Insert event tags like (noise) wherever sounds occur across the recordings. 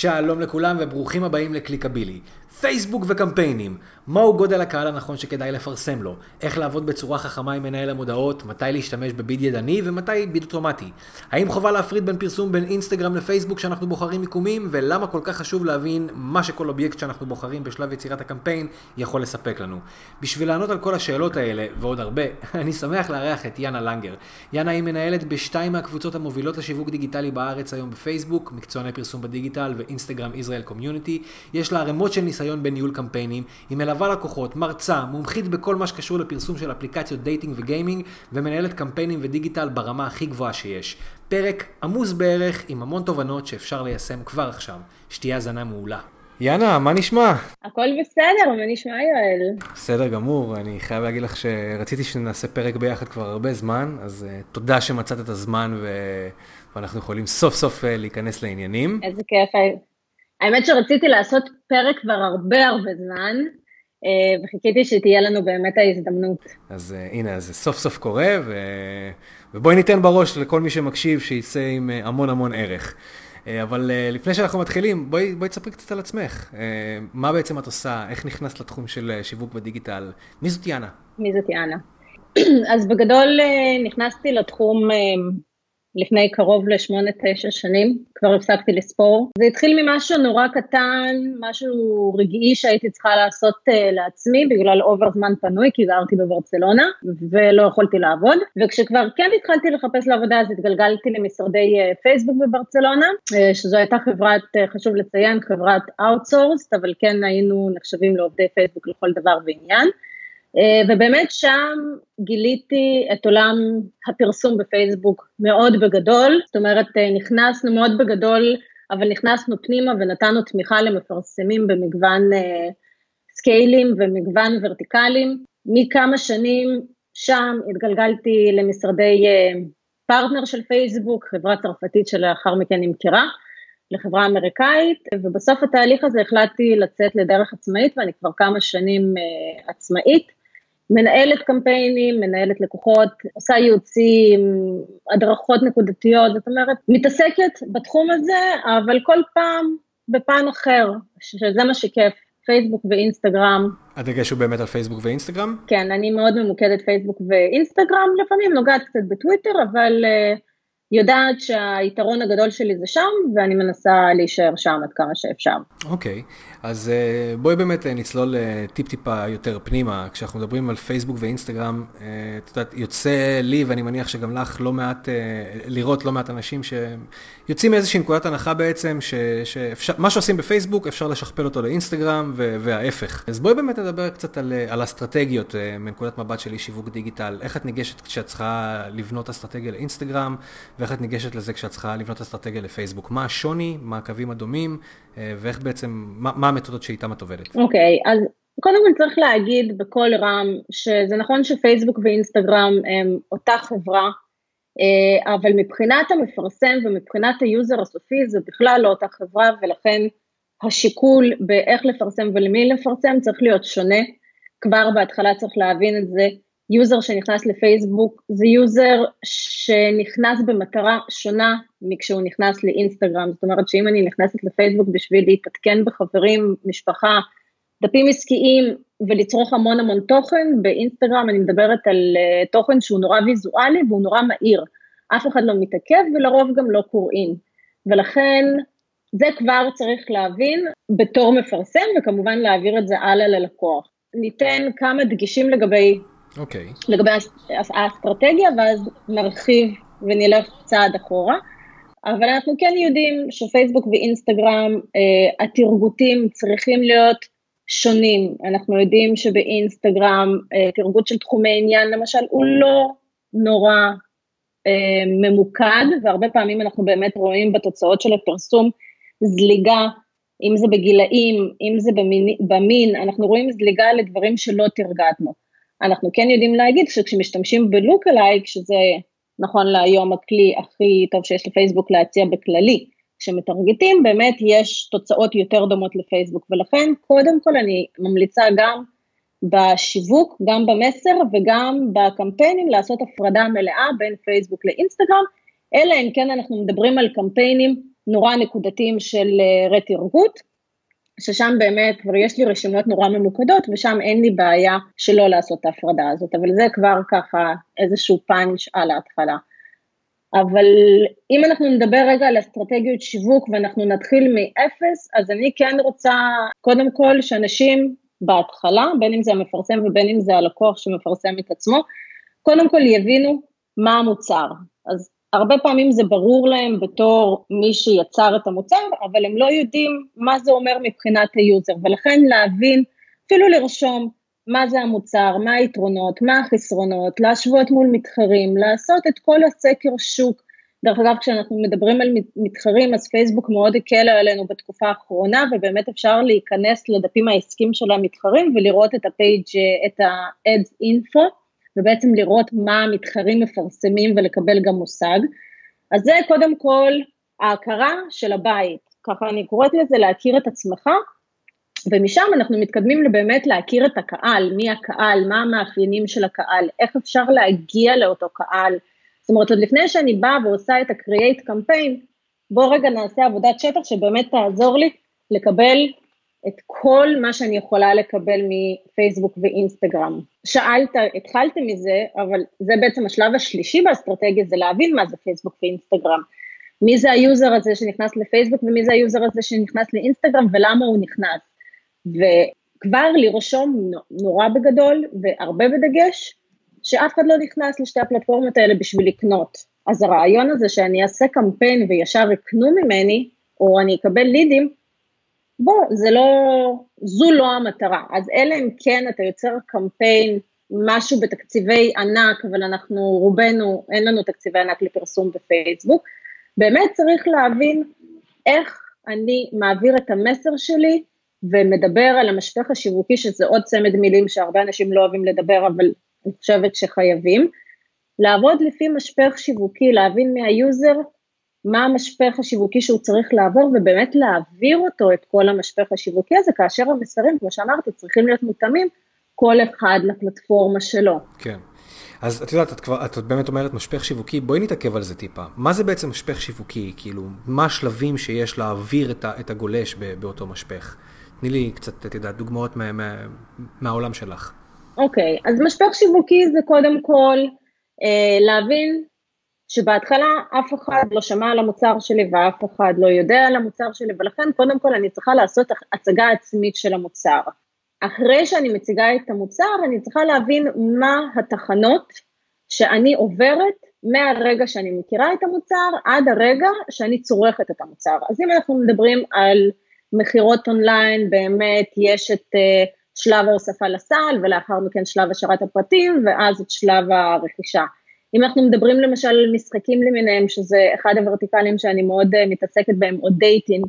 שלום לכולם וברוכים הבאים לקליקבילי. פייסבוק וקמפיינים, מהו גודל הקהל הנכון שכדאי לפרסם לו, איך לעבוד בצורה חכמה עם מנהל המודעות, מתי להשתמש ב bid ידני ומתי ב bid אוטומטי. האם חובה להפריד בין פרסום בין אינסטגרם לפייסבוק כשאנחנו בוחרים מיקומים, ולמה כל כך חשוב להבין מה שכל אובייקט שאנחנו בוחרים בשלב יצירת הקמפיין יכול לספק לנו. בשביל לענות על כל השאלות האלה, ועוד הרבה, (laughs) אני שמח לארח את יאנה לנגר. יאנה היא מנהלת בשתיים מהקבוצות המובילות לשיווק דיגיטלי בארץ היום בפייסבוק, מקצועני פרסום בדיגיטל ואינסטגרם ישראל community. יש לה ערימות של ניסיון בניהול קמפיינים, היא מלווה לקוחות, מרצה, מומחית בכל מה שקשור לפרסום של אפליקציות dating ו gaming, ומנהלת קמפיינים ודיגיטל ברמה הכי גבוהה שיש. פרק עמוס בערך עם המון תובנות שאפשר ליישם כבר עכשיו. שתהיה האזנה מעולה. יאנה, מה נשמע? הכל בסדר, מה נשמע יואל? בסדר גמור, אני חייב להגיד לך שרציתי שנעשה פרק ביחד כבר הרבה זמן, אז uh, תודה שמצאת את הזמן ו... ואנחנו יכולים סוף סוף uh, להיכנס לעניינים. איזה כיף, האמת שרציתי לעשות פרק כבר הרבה הרבה זמן, אה, וחיכיתי שתהיה לנו באמת ההזדמנות. אז אה, הנה, זה סוף סוף קורה, ו... ובואי ניתן בראש לכל מי שמקשיב, שיצא עם אה, המון המון ערך. אבל לפני שאנחנו מתחילים, בואי, בואי תספרי קצת על עצמך. מה בעצם את עושה? איך נכנסת לתחום של שיווק בדיגיטל? מי זאת יאנה? מי זאת יאנה? (clears throat) אז בגדול נכנסתי לתחום לפני קרוב לשמונה, תשע שנים, כבר הפסקתי לספור. זה התחיל ממשהו נורא קטן, משהו רגעי שהייתי צריכה לעשות uh, לעצמי בגלל over זמן פנוי, כי גרתי בברצלונה ולא יכולתי לעבוד. וכשכבר כן התחלתי לחפש לעבודה אז התגלגלתי למשרדי uh, פייסבוק בברצלונה, uh, שזו הייתה חברת, uh, חשוב לציין, חברת outsourced, אבל כן היינו נחשבים לעובדי פייסבוק לכל דבר ועניין. אה, ובאמת שם גיליתי את עולם הפרסום בפייסבוק מאוד בגדול, זאת אומרת אה, נכנסנו מאוד בגדול, אבל נכנסנו פנימה ונתנו תמיכה למפרסמים במגוון אה, סקיילים ומגוון ורטיקלים. מכמה שנים שם התגלגלתי למשרדי פרטנר של פייסבוק, חברה צרפתית שלאחר מכן נמכרה. לחברה אמריקאית, ובסוף התהליך הזה החלטתי לצאת לדרך עצמאית, ואני כבר כמה שנים uh, עצמאית. מנהלת קמפיינים, מנהלת לקוחות, עושה ייעוצים, הדרכות נקודתיות, זאת אומרת, מתעסקת בתחום הזה, אבל כל פעם בפן אחר, שזה מה שכיף, פייסבוק ואינסטגרם. הדגש הוא באמת על פייסבוק ואינסטגרם? כן, אני מאוד ממוקדת פייסבוק ואינסטגרם, לפעמים נוגעת קצת בטוויטר, אבל uh, יודעת שהיתרון הגדול שלי זה שם, ואני מנסה להישאר שם עד כמה שאפשר. אוקיי, okay. אז uh, בואי באמת uh, נצלול uh, טיפ-טיפה יותר פנימה. כשאנחנו מדברים על פייסבוק ואינסטגרם, את יודעת, יוצא לי, ואני מניח שגם לך, לא מעט, לראות לא מעט אנשים שיוצאים מאיזושהי נקודת הנחה בעצם, שמה שעושים בפייסבוק אפשר לשכפל אותו לאינסטגרם וההפך. אז בואי באמת נדבר קצת על, על אסטרטגיות מנקודת מבט של אי שיווק דיגיטל. איך את ניגשת כשאת צריכה לבנות אסטרטגיה לאינסטגרם? ואיך את ניגשת לזה כשאת צריכה לבנות אסטרטגיה לפייסבוק? מה השוני, מה הקווים הדומים, אה, ואיך בעצם, מה, מה המתודות שאיתם את עובדת? אוקיי, okay, אז קודם כל צריך להגיד בקול רם, שזה נכון שפייסבוק ואינסטגרם הם אותה חברה, אה, אבל מבחינת המפרסם ומבחינת ה user הסופי זה בכלל לא אותה חברה, ולכן השיקול באיך לפרסם ולמי לפרסם צריך להיות שונה. כבר בהתחלה צריך להבין את זה. user שנכנס לפייסבוק זה user שנכנס במטרה שונה מכשהוא נכנס לאינסטגרם, זאת אומרת שאם אני נכנסת לפייסבוק בשביל להתעדכן בחברים, משפחה, דפים עסקיים ולצרוך המון המון תוכן, באינסטגרם אני מדברת על uh, תוכן שהוא נורא ויזואלי והוא נורא מהיר, אף אחד לא מתעכב ולרוב גם לא קוראים, ולכן זה כבר צריך להבין בתור מפרסם וכמובן להעביר את זה הלאה ללקוח. ניתן כמה דגישים לגבי אוקיי. Okay. לגבי האסטרטגיה, ואז נרחיב ונלך צעד אחורה. אבל אנחנו כן יודעים שפייסבוק ואינסטגרם, אה, התרגותים צריכים להיות שונים. אנחנו יודעים שבאינסטגרם אה, תרגות של תחומי עניין למשל הוא לא נורא אה, ממוקד, והרבה פעמים אנחנו באמת רואים בתוצאות של הפרסום זליגה, אם זה בגילאים, אם זה במין, במין אנחנו רואים זליגה לדברים שלא תרגתנו. אנחנו כן יודעים להגיד שכשמשתמשים בלוק אלייק, שזה נכון להיום הכלי הכי טוב שיש לפייסבוק להציע בכללי, כשמטרגטים באמת יש תוצאות יותר דומות לפייסבוק, ולכן קודם כל אני ממליצה גם בשיווק, גם במסר וגם בקמפיינים לעשות הפרדה מלאה בין פייסבוק לאינסטגרם, אלא אם כן אנחנו מדברים על קמפיינים נורא נקודתיים של רטירגות, ששם באמת כבר יש לי רשימות נורא ממוקדות, ושם אין לי בעיה שלא לעשות את ההפרדה הזאת, אבל זה כבר ככה איזשהו פאנץ' על ההתחלה. אבל אם אנחנו נדבר רגע על אסטרטגיות שיווק ואנחנו נתחיל מאפס, אז אני כן רוצה קודם כל שאנשים בהתחלה, בין אם זה המפרסם ובין אם זה הלקוח שמפרסם את עצמו, קודם כל יבינו מה המוצר. אז הרבה פעמים זה ברור להם בתור מי שיצר את המוצר, אבל הם לא יודעים מה זה אומר מבחינת ה user, ולכן להבין, אפילו לרשום מה זה המוצר, מה היתרונות, מה החסרונות, להשוות מול מתחרים, לעשות את כל הסקר שוק. דרך אגב, כשאנחנו מדברים על מתחרים, אז פייסבוק מאוד הקל עלינו בתקופה האחרונה, ובאמת אפשר להיכנס לדפים העסקים של המתחרים ולראות את הפייג', את ה-ads info, ובעצם לראות מה המתחרים מפרסמים ולקבל גם מושג. אז זה קודם כל ההכרה של הבית, ככה אני קוראת לזה להכיר את עצמך, ומשם אנחנו מתקדמים לבאמת להכיר את הקהל, מי הקהל, מה המאפיינים של הקהל, איך אפשר להגיע לאותו קהל. זאת אומרת, עוד לפני שאני באה ועושה את ה-create campaign, בוא רגע נעשה עבודת שטח שבאמת תעזור לי לקבל את כל מה שאני יכולה לקבל מפייסבוק ואינסטגרם. שאלת, התחלת מזה, אבל זה בעצם השלב השלישי באסטרטגיה, זה להבין מה זה פייסבוק ואינסטגרם. מי זה ה user הזה שנכנס לפייסבוק ומי זה ה user הזה שנכנס לאינסטגרם ולמה הוא נכנס. וכבר לרשום נורא בגדול והרבה בדגש, שאף אחד לא נכנס לשתי הפלטפורמות האלה בשביל לקנות. אז הרעיון הזה שאני אעשה קמפיין וישר יקנו ממני, או אני אקבל לידים, בוא, זה לא, זו לא המטרה. אז אלא אם כן אתה יוצר קמפיין, משהו בתקציבי ענק, אבל אנחנו, רובנו, אין לנו תקציבי ענק לפרסום בפייסבוק, באמת צריך להבין איך אני מעביר את המסר שלי ומדבר על המשפך השיווקי, שזה עוד צמד מילים שהרבה אנשים לא אוהבים לדבר, אבל אני חושבת שחייבים. לעבוד לפי משפך שיווקי, להבין מהיוזר מה המשפך השיווקי שהוא צריך לעבור, ובאמת להעביר אותו, את כל המשפך השיווקי הזה, כאשר המסרים, כמו שאמרתי, צריכים להיות מותאמים כל אחד לפלטפורמה שלו. כן. אז את יודעת, את כבר, את באמת אומרת משפך שיווקי, בואי נתעכב על זה טיפה. מה זה בעצם משפך שיווקי? כאילו, מה השלבים שיש להעביר את, את הגולש באותו משפך? תני לי קצת, את יודעת, דוגמאות מה, מה, מהעולם שלך. אוקיי, okay, אז משפך שיווקי זה קודם כל אה, להבין שבהתחלה אף אחד לא שמע על המוצר שלי ואף אחד לא יודע על המוצר שלי, ולכן קודם כל אני צריכה לעשות הצגה עצמית של המוצר. אחרי שאני מציגה את המוצר, אני צריכה להבין מה התחנות שאני עוברת מהרגע שאני מכירה את המוצר עד הרגע שאני צורכת את המוצר. אז אם אנחנו מדברים על מכירות אונליין, באמת יש את uh, שלב ההוספה לסל, ולאחר מכן שלב השארת הפרטים, ואז את שלב הרכישה. אם אנחנו מדברים למשל על משחקים למיניהם, שזה אחד הוורטיקלים שאני מאוד uh, מתעסקת בהם, או dating,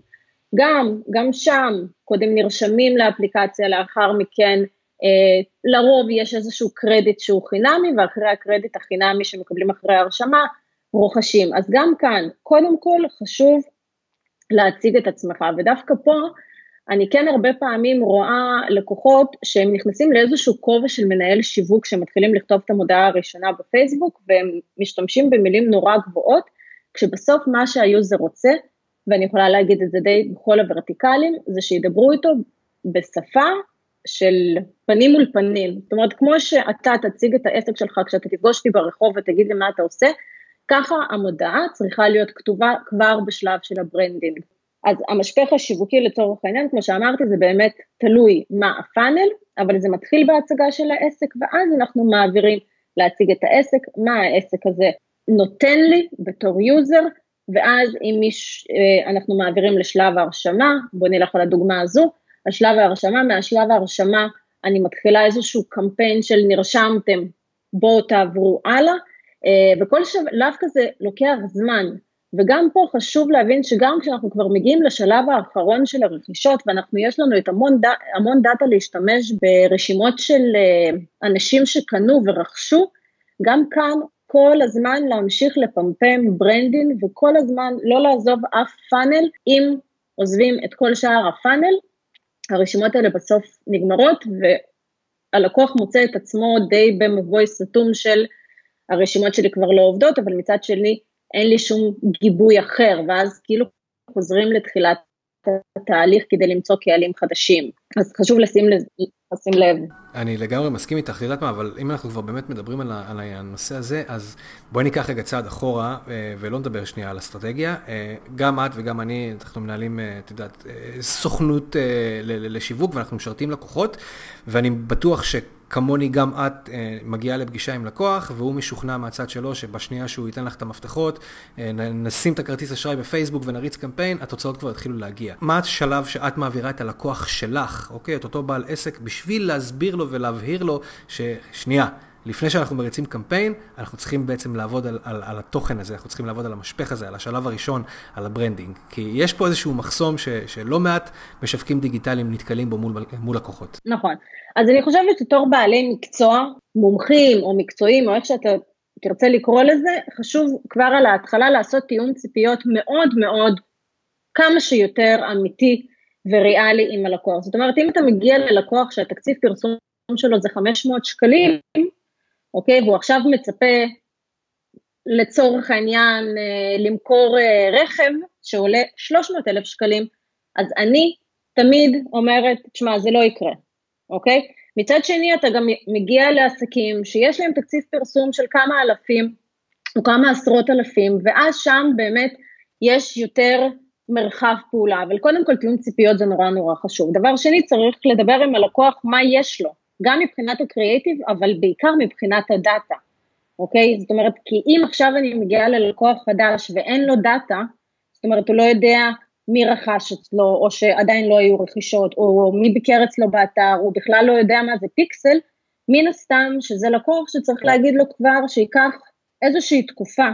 גם, גם שם, קודם נרשמים לאפליקציה, לאחר מכן uh, לרוב יש איזשהו קרדיט שהוא חינמי, ואחרי הקרדיט החינמי שמקבלים אחרי ההרשמה, רוכשים. אז גם כאן, קודם כל חשוב להציג את עצמך, ודווקא פה אני כן הרבה פעמים רואה לקוחות שהם נכנסים לאיזשהו כובע של מנהל שיווק שמתחילים לכתוב את המודעה הראשונה בפייסבוק והם משתמשים במילים נורא גבוהות, כשבסוף מה שהיוזר רוצה, ואני יכולה להגיד את זה די בכל הוורטיקלים, זה שידברו איתו בשפה של פנים מול פנים. זאת אומרת, כמו שאתה תציג את העסק שלך כשאתה תפגוש אותי ברחוב ותגיד לי מה אתה עושה, ככה המודעה צריכה להיות כתובה כבר בשלב של ה branding. אז המשפך השיווקי לצורך העניין, כמו שאמרתי, זה באמת תלוי מה ה funnel, אבל זה מתחיל בהצגה של העסק, ואז אנחנו מעבירים להציג את העסק, מה העסק הזה נותן לי בתור user, ואז אם מיש, אה, אנחנו מעבירים לשלב ההרשמה, בואו נלך על הדוגמה הזו, השלב ההרשמה, מהשלב ההרשמה אני מתחילה איזשהו קמפיין של נרשמתם, בואו תעברו הלאה, אה, וכל שלב כזה לוקח זמן, וגם פה חשוב להבין שגם כשאנחנו כבר מגיעים לשלב האחרון של הרכישות, ואנחנו, יש לנו את המון, ד, המון data להשתמש ברשימות של אה, אנשים שקנו ורכשו, גם כאן כל הזמן להמשיך לפמפם branding, וכל הזמן לא לעזוב אף funnel, אם עוזבים את כל שאר ה funnel, הרשימות האלה בסוף נגמרות, והלקוח מוצא את עצמו די במבוי סתום של הרשימות שלי כבר לא עובדות, אבל מצד שני אין לי שום גיבוי אחר, ואז כאילו חוזרים לתחילת התהליך כדי למצוא קהלים חדשים. אז חשוב לשים, לשים לב. אני לגמרי מסכים איתך, את יודעת מה, אבל אם אנחנו כבר באמת מדברים על, על הנושא הזה, אז בואי ניקח רגע צעד אחורה אה, ולא נדבר שנייה על אסטרטגיה. אה, גם את וגם אני, אנחנו מנהלים, אה, את יודעת, סוכנות לשיווק ואנחנו משרתים לקוחות, ואני בטוח ש... כמוני גם את אה, מגיעה לפגישה עם לקוח, והוא משוכנע מהצד שלו שבשנייה שהוא ייתן לך את המפתחות, אה, נשים את הכרטיס אשראי בפייסבוק ונריץ קמפיין, התוצאות כבר יתחילו להגיע. מה השלב שאת מעבירה את הלקוח שלך, אוקיי, את אותו בעל עסק, בשביל להסביר לו ולהבהיר לו ששנייה, לפני שאנחנו מריצים קמפיין, אנחנו צריכים בעצם לעבוד על, על, על התוכן הזה, אנחנו צריכים לעבוד על המשפך הזה, על השלב הראשון, על ה branding. כי יש פה איזשהו מחסום ש, שלא מעט משווקים דיגיטליים נתקלים בו מול, מול לקוחות. נכון. אז אני חושבת שבתור בעלי מקצוע, מומחים או מקצועיים, או איך שאתה תרצה לקרוא לזה, חשוב כבר על ההתחלה לעשות תיאום ציפיות מאוד מאוד, כמה שיותר אמיתי וריאלי עם הלקוח. זאת אומרת, אם אתה מגיע ללקוח שהתקציב פרסום שלו זה 500 שקלים, אוקיי? והוא עכשיו מצפה לצורך העניין אה, למכור אה, רכב שעולה 300 אלף שקלים, אז אני תמיד אומרת, תשמע, זה לא יקרה, אוקיי? מצד שני, אתה גם מגיע לעסקים שיש להם תקציב פרסום של כמה אלפים או כמה עשרות אלפים, ואז שם באמת יש יותר מרחב פעולה, אבל קודם כל תיאום ציפיות זה נורא נורא חשוב. דבר שני, צריך לדבר עם הלקוח מה יש לו, גם מבחינת הקריאייטיב, אבל בעיקר מבחינת הדאטה, אוקיי? זאת אומרת, כי אם עכשיו אני מגיעה ללקוח חדש ואין לו דאטה, זאת אומרת, הוא לא יודע מי רכש אצלו, או שעדיין לא היו רכישות, או מי ביקר אצלו באתר, הוא בכלל לא יודע מה זה פיקסל, מן הסתם שזה לקוח שצריך להגיד לו כבר שייקח איזושהי תקופה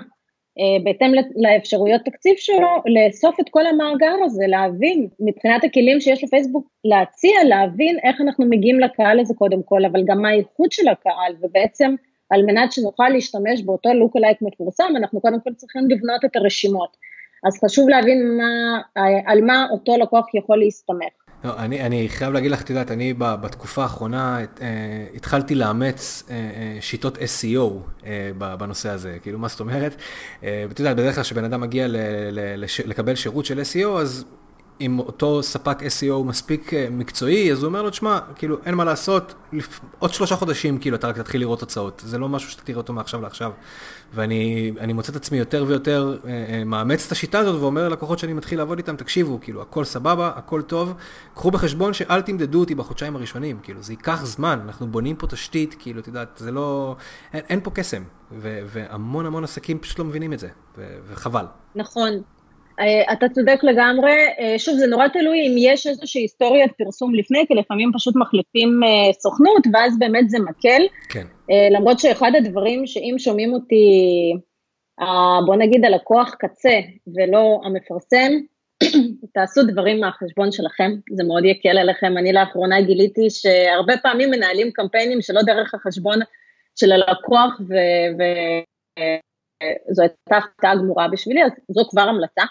בהתאם לאפשרויות תקציב שלו, לאסוף את כל המאגר הזה, להבין מבחינת הכלים שיש לפייסבוק, להציע, להבין איך אנחנו מגיעים לקהל הזה קודם כל, אבל גם מה האיכות של הקהל, ובעצם על מנת שנוכל להשתמש באותו לוק אלייק מפורסם, אנחנו קודם כל צריכים לבנות את הרשימות. אז חשוב להבין מה, על מה אותו לקוח יכול להסתמך. לא, אני, אני חייב להגיד לך, את יודעת, אני בתקופה האחרונה אה, התחלתי לאמץ אה, אה, שיטות SEO בנושא הזה. כאילו, מה זאת אומרת? ואת יודעת, בדרך כלל כשבן אדם מגיע ל, ל, לקבל שירות של SEO, אז אם אותו ספק SEO מספיק אה, מקצועי, אז הוא אומר לו, תשמע, כאילו, אין מה לעשות, עוד שלושה חודשים, כאילו, אתה רק תתחיל לראות תוצאות. זה לא משהו שאתה תראה אותו מעכשיו לעכשיו. ואני מוצא את עצמי יותר ויותר אה, אה, מאמץ את השיטה הזאת ואומר ללקוחות שאני מתחיל לעבוד איתם, תקשיבו, כאילו, הכל סבבה, הכל טוב, קחו בחשבון שאל תמדדו אותי בחודשיים הראשונים, כאילו, זה ייקח זמן, אנחנו בונים פה תשתית, כאילו, את יודעת, זה לא, אין, אין פה קסם, ו, והמון המון עסקים פשוט לא מבינים את זה, ו, וחבל. נכון, אתה צודק לגמרי, אה, שוב זה נורא תלוי אם יש איזושהי היסטוריית פרסום לפני, כי לפעמים פשוט מחליפים אה, סוכנות ואז באמת זה מקל. כן. למרות שאחד הדברים שאם שומעים אותי, בוא נגיד הלקוח קצה ולא המפרסם, (clears throat) תעשו דברים מהחשבון שלכם, זה מאוד יקל עליכם. אני לאחרונה גיליתי שהרבה פעמים מנהלים קמפיינים שלא דרך החשבון של הלקוח, וזו הייתה הפתעה גמורה בשבילי, אז זו כבר המלצה.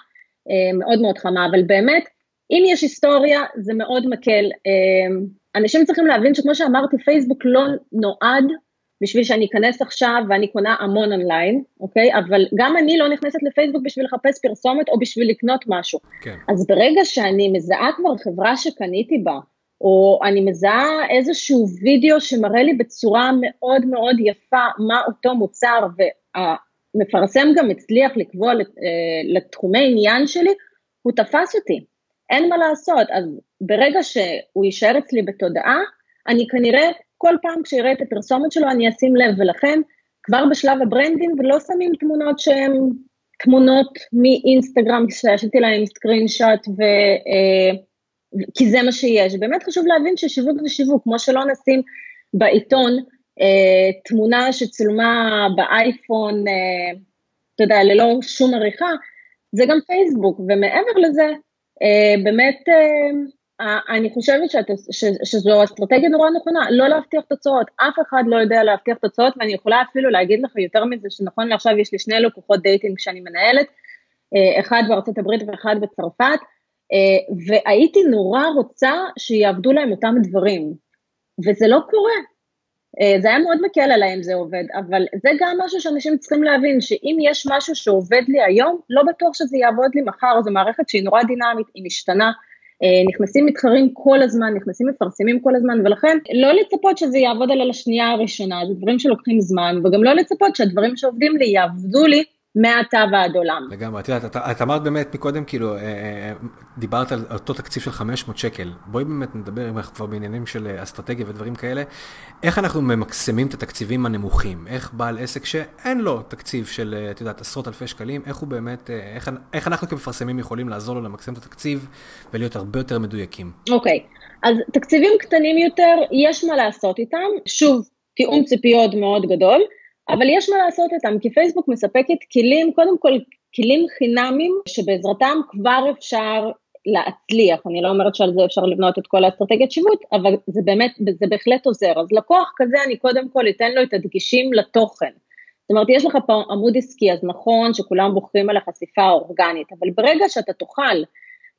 אה, מאוד מאוד חמה, אבל באמת, אם יש היסטוריה, זה מאוד מקל. אה, אנשים צריכים להבין שכמו שאמרתי, פייסבוק לא נועד בשביל שאני אכנס עכשיו ואני קונה המון אונליין, אוקיי? אבל גם אני לא נכנסת לפייסבוק בשביל לחפש פרסומת או בשביל לקנות משהו. כן. אז ברגע שאני מזהה כבר חברה שקניתי בה, או אני מזהה איזשהו וידאו שמראה לי בצורה מאוד מאוד יפה מה אותו מוצר, וה... מפרסם גם הצליח לקבוע אה, לתחומי עניין שלי, הוא תפס אותי, אין מה לעשות, אז ברגע שהוא יישאר אצלי בתודעה, אני כנראה כל פעם כשיראה את הפרסומת שלו אני אשים לב, ולכן כבר בשלב ה branding לא שמים תמונות שהן תמונות מאינסטגרם שעשיתי להם screenshot ו... אה, כי זה מה שיש. באמת חשוב להבין ששיווק זה שיווק, כמו שלא נשים בעיתון תמונה שצולמה באייפון, אה, אתה יודע, ללא שום עריכה, זה גם פייסבוק, ומעבר לזה, אה, באמת, אני חושבת שאת, ש, שזו אסטרטגיה נורא נכונה, לא להבטיח תוצאות, אף אחד לא יודע להבטיח תוצאות, ואני יכולה אפילו להגיד לך יותר מזה, שנכון לעכשיו יש לי שני לקוחות dating שאני מנהלת, אחד בארצות הברית ואחד בצרפת, והייתי נורא רוצה שיעבדו להם אותם דברים, וזה לא קורה, אה, זה היה מאוד מקל עליי אם זה עובד, אבל זה גם משהו שאנשים צריכים להבין, שאם יש משהו שעובד לי היום, לא בטוח שזה יעבוד לי מחר, זו מערכת שהיא נורא דינמית, היא משתנה, אה, נכנסים מתחרים כל הזמן, נכנסים מפרסמים כל הזמן, ולכן לא לצפות שזה יעבוד על השנייה הראשונה, זה דברים שלוקחים זמן, וגם לא לצפות שהדברים שעובדים לי יעבדו לי מעתה ועד עולם. לגמרי, את יודעת, את אמרת באמת מקודם, כאילו, אה, אה, דיברת על אותו תקציב של 500 שקל. בואי באמת נדבר, אם אנחנו כבר בעניינים של אסטרטגיה ודברים כאלה, איך אנחנו ממקסמים את התקציבים הנמוכים? איך בעל עסק שאין לו תקציב של, את יודעת, עשרות אלפי שקלים, איך הוא באמת, איך, איך אנחנו כמפרסמים יכולים לעזור לו למקסם את התקציב ולהיות הרבה יותר מדויקים? אוקיי, okay. אז תקציבים קטנים יותר, יש מה לעשות איתם. שוב, תיאום ציפיות מאוד גדול. אבל יש מה לעשות איתם, כי פייסבוק מספקת כלים, קודם כל כלים חינמים, שבעזרתם כבר אפשר להצליח, אני לא אומרת שעל זה אפשר לבנות את כל האסטרטגיית שיווק, אבל זה באמת, זה בהחלט עוזר. אז לקוח כזה, אני קודם כל אתן לו את הדגישים לתוכן. זאת אומרת, יש לך פה עמוד עסקי, אז נכון שכולם בוחרים על החשיפה האורגנית, אבל ברגע שאתה תוכל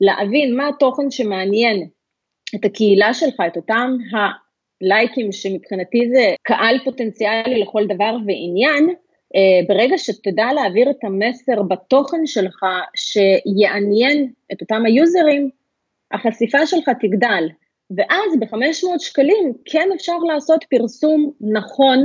להבין מה התוכן שמעניין את הקהילה שלך, את אותם לייקים שמבחינתי זה קהל פוטנציאלי לכל דבר ועניין, אה, ברגע שתדע להעביר את המסר בתוכן שלך שיעניין את אותם היוזרים, החשיפה שלך תגדל. ואז ב-500 שקלים כן אפשר לעשות פרסום נכון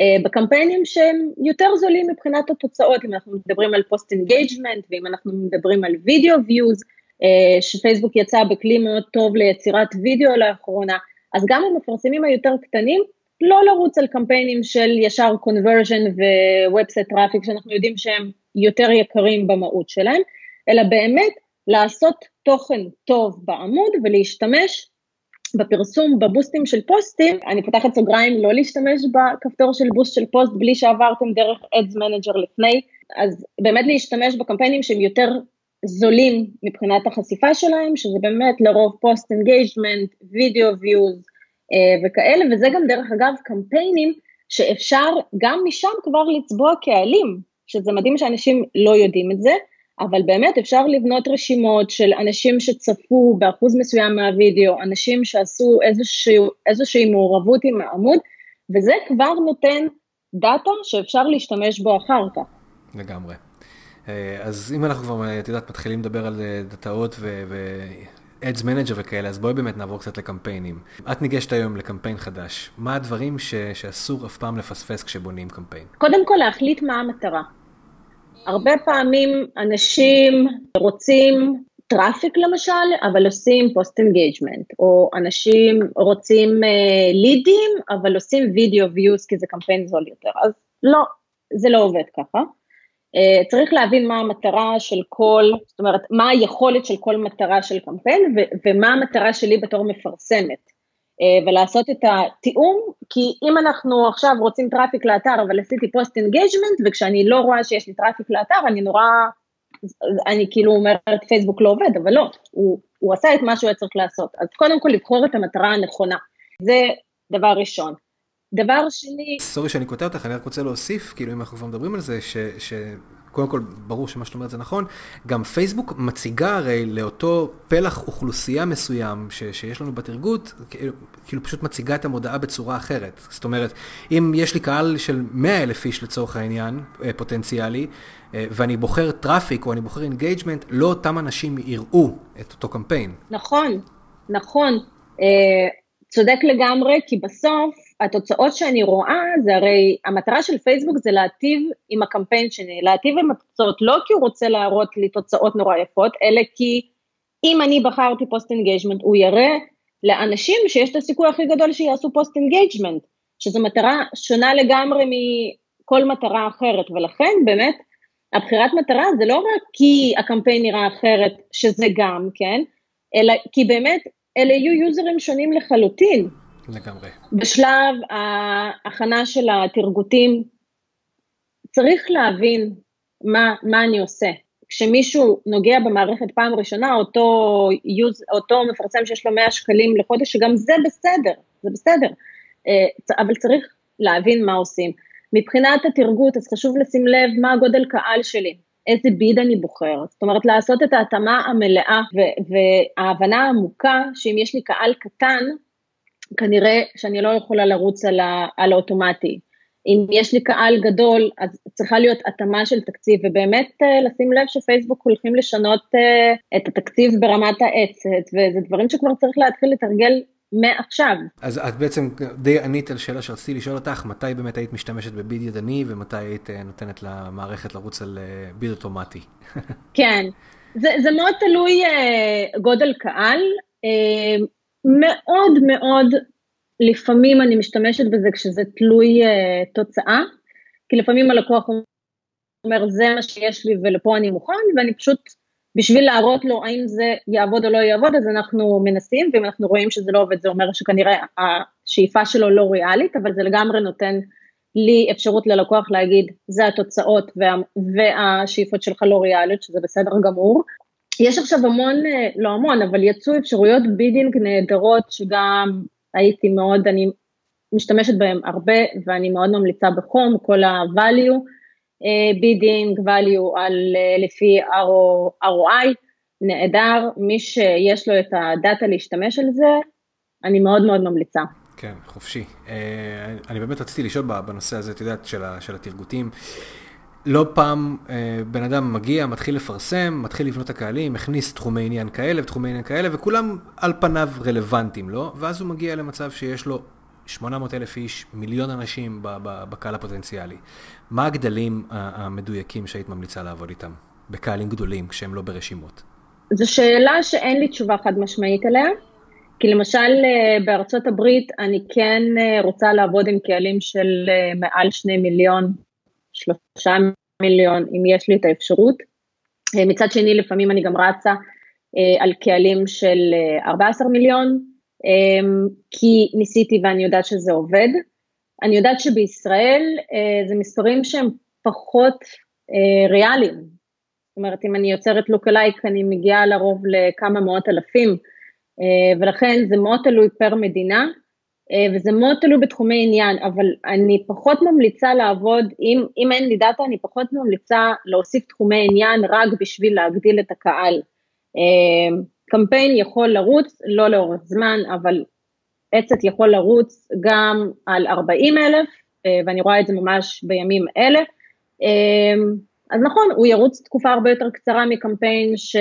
אה, בקמפיינים שהם יותר זולים מבחינת התוצאות, אם אנחנו מדברים על post engagement ואם אנחנו מדברים על video views, אה, שפייסבוק יצא בכלי מאוד טוב ליצירת וידאו לאחרונה, אז גם המפרסמים היותר קטנים, לא לרוץ על קמפיינים של ישר conversion ו-Website traffic, שאנחנו יודעים שהם יותר יקרים במהות שלהם, אלא באמת לעשות תוכן טוב בעמוד ולהשתמש בפרסום, בבוסטים של פוסטים, אני פותחת סוגריים, לא להשתמש בכפתור של boost של פוסט בלי שעברתם דרך Ads Manager לפני, אז באמת להשתמש בקמפיינים שהם יותר זולים מבחינת החשיפה שלהם, שזה באמת לרוב post engagement, video views וכאלה, וזה גם דרך אגב קמפיינים שאפשר גם משם כבר לצבוע קהלים, שזה מדהים שאנשים לא יודעים את זה, אבל באמת אפשר לבנות רשימות של אנשים שצפו באחוז מסוים מהווידאו, אנשים שעשו איזושהי, איזושהי מעורבות עם העמוד, וזה כבר נותן דאטה שאפשר להשתמש בו אחר כך. לגמרי. אה, אז אם אנחנו כבר, את יודעת, מתחילים לדבר על אה, דאטאות ו-Ads Manager וכאלה, אז בואי באמת נעבור קצת לקמפיינים. את ניגשת היום לקמפיין חדש, מה הדברים ש- שאסור אף פעם לפספס כשבונים קמפיין? קודם כל להחליט מה המטרה. הרבה פעמים אנשים רוצים traffic למשל, אבל עושים post engagement, או אנשים רוצים uh, לידים, אבל עושים video views כי זה קמפיין זול יותר, אז לא, זה לא עובד ככה. אה, צריך להבין מה המטרה של כל, זאת אומרת, מה היכולת של כל מטרה של קמפיין ו- ומה המטרה שלי בתור מפרסמת. אה, ולעשות את התיאום, כי אם אנחנו עכשיו רוצים traffic לאתר, אבל עשיתי post engagement, וכשאני לא רואה שיש לי traffic לאתר, אני נורא, אני כאילו אומרת פייסבוק לא עובד, אבל לא, הוא, הוא עשה את מה שהוא היה צריך לעשות. אז קודם כל לבחור את המטרה הנכונה, זה דבר ראשון. דבר שני... sorry שאני קוטע אותך, אני רק רוצה להוסיף, כאילו אם אנחנו כבר מדברים על זה, ש... ש... קודם כל, ברור שמה שאת אומרת זה נכון, גם פייסבוק מציגה הרי לאותו פלח אוכלוסייה מסוים ש, שיש לנו בטרגוט, כאילו, כאילו פשוט מציגה את המודעה בצורה אחרת. זאת אומרת, אם יש לי קהל של 100 אלף איש לצורך העניין, אה, פוטנציאלי, אה, ואני בוחר traffic או אני בוחר engagement, לא אותם אנשים יראו את אותו קמפיין. נכון, נכון. אה, צודק לגמרי, כי בסוף התוצאות שאני רואה, זה הרי, המטרה של פייסבוק זה להטיב עם הקמפיין שלי, להטיב עם התוצאות, לא כי הוא רוצה להראות לי תוצאות נורא יפות, אלא כי אם אני בחרתי post engagement, הוא יראה לאנשים שיש את הסיכוי הכי גדול שיעשו post engagement, שזו מטרה שונה לגמרי מכל מטרה אחרת, ולכן באמת, הבחירת מטרה זה לא רק כי הקמפיין נראה אחרת, שזה גם, כן, אלא כי באמת אלה יהיו users שונים לחלוטין. לגמרי. בשלב ההכנה של ה targetים, צריך להבין מה, מה אני עושה. כשמישהו נוגע במערכת פעם ראשונה, אותו, יוז, אותו מפרסם שיש לו 100 שקלים לחודש, שגם זה בסדר, זה בסדר, אה, אבל צריך להבין מה עושים. מבחינת התרגות, אז חשוב לשים לב מה הגודל קהל שלי, איזה ביד אני בוחר, זאת אומרת לעשות את ההתאמה המלאה וההבנה העמוקה שאם יש לי קהל קטן, כנראה שאני לא יכולה לרוץ על, ה, על האוטומטי. אם יש לי קהל גדול, אז צריכה להיות התאמה של תקציב, ובאמת אה, לשים לב שפייסבוק הולכים לשנות אה, את התקציב ברמת העצת, וזה דברים שכבר צריך להתחיל לתרגל מעכשיו. אז את בעצם די ענית על שאלה שרציתי לשאול אותך, מתי באמת היית משתמשת בביד ידני, ומתי היית אה, נותנת למערכת לרוץ על ביד אוטומטי? (laughs) כן, זה, זה מאוד תלוי גודל קהל. מאוד מאוד לפעמים אני משתמשת בזה כשזה תלוי אה, תוצאה, כי לפעמים הלקוח אומר זה מה שיש לי ולפה אני מוכן, ואני פשוט, בשביל להראות לו האם זה יעבוד או לא יעבוד, אז אנחנו מנסים, ואם אנחנו רואים שזה לא עובד זה אומר שכנראה השאיפה שלו לא ריאלית, אבל זה לגמרי נותן לי אפשרות ללקוח להגיד זה התוצאות וה, והשאיפות שלך לא ריאליות, שזה בסדר גמור. יש עכשיו המון, אה, לא המון, אבל יצאו אפשרויות bidding נהדרות שגם הייתי מאוד, אני משתמשת בהן הרבה ואני מאוד ממליצה בחום, כל ה-value bidding, value על, אה, לפי ROI, נהדר, מי שיש לו את הדאטה להשתמש על זה, אני מאוד מאוד ממליצה. כן, חופשי. אה, אני באמת רציתי לשאול בנושא הזה, את יודעת, של ה targetים. לא פעם אה, בן אדם מגיע, מתחיל לפרסם, מתחיל לבנות את הקהלים, מכניס תחומי עניין כאלה ותחומי עניין כאלה, וכולם על פניו רלוונטיים לו, ואז הוא מגיע למצב שיש לו 800 אלף איש, מיליון אנשים בקהל הפוטנציאלי. מה הגדלים המדויקים שהיית ממליצה לעבוד איתם, בקהלים גדולים, כשהם לא ברשימות? זו שאלה שאין לי תשובה חד משמעית עליה. כי למשל אה, בארצות הברית אני כן אה, רוצה לעבוד עם קהלים של אה, מעל שני מיליון, שלושה מיליון, אם יש לי את האפשרות. מצד שני, לפעמים אני גם רצה על קהלים של 14 מיליון, כי ניסיתי ואני יודעת שזה עובד. אני יודעת שבישראל זה מספרים שהם פחות ריאליים. זאת אומרת, אם אני יוצרת lookalike, אני מגיעה לרוב לכמה מאות אלפים. אה, ולכן זה מאוד תלוי per מדינה, אה, וזה מאוד תלוי בתחומי עניין, אבל אני פחות ממליצה לעבוד, אם, אם אין לי דאטה, אני פחות ממליצה להוסיף תחומי עניין רק בשביל להגדיל את הקהל. אה, קמפיין יכול לרוץ, לא לאורך זמן, אבל עצת יכול לרוץ גם על 40 אלף, ואני רואה את זה ממש בימים אלה. אז נכון, הוא ירוץ תקופה הרבה יותר קצרה מקמפיין ש...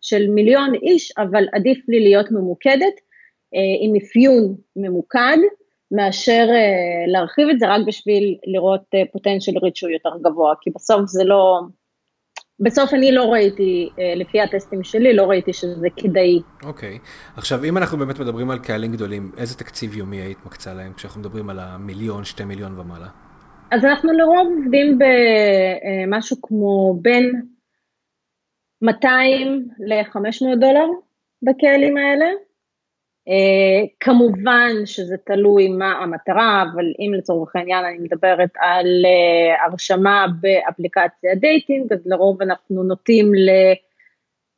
של מיליון איש, אבל עדיף לי להיות ממוקדת אה, עם אפיון ממוקד, מאשר אה, להרחיב את זה רק בשביל לראות אה, פוטנציאל ריצ'וי יותר גבוה, כי בסוף זה לא, בסוף אני לא ראיתי, לפי ה testים שלי, לא ראיתי שזה כדאי. אוקיי, אוקיי. עכשיו אם אנחנו באמת מדברים על קהלים גדולים, איזה תקציב יומי היית מקצה להם כשאנחנו מדברים על המיליון, שתי מיליון ומעלה? אז אנחנו לרוב עובדים במשהו כמו בין 200 ל-500 דולר בקהלים האלה. אה, כמובן שזה תלוי מה המטרה, אבל אם לצורך העניין אני מדברת על אה, הרשמה באפליקציה dating, אז לרוב אנחנו נוטים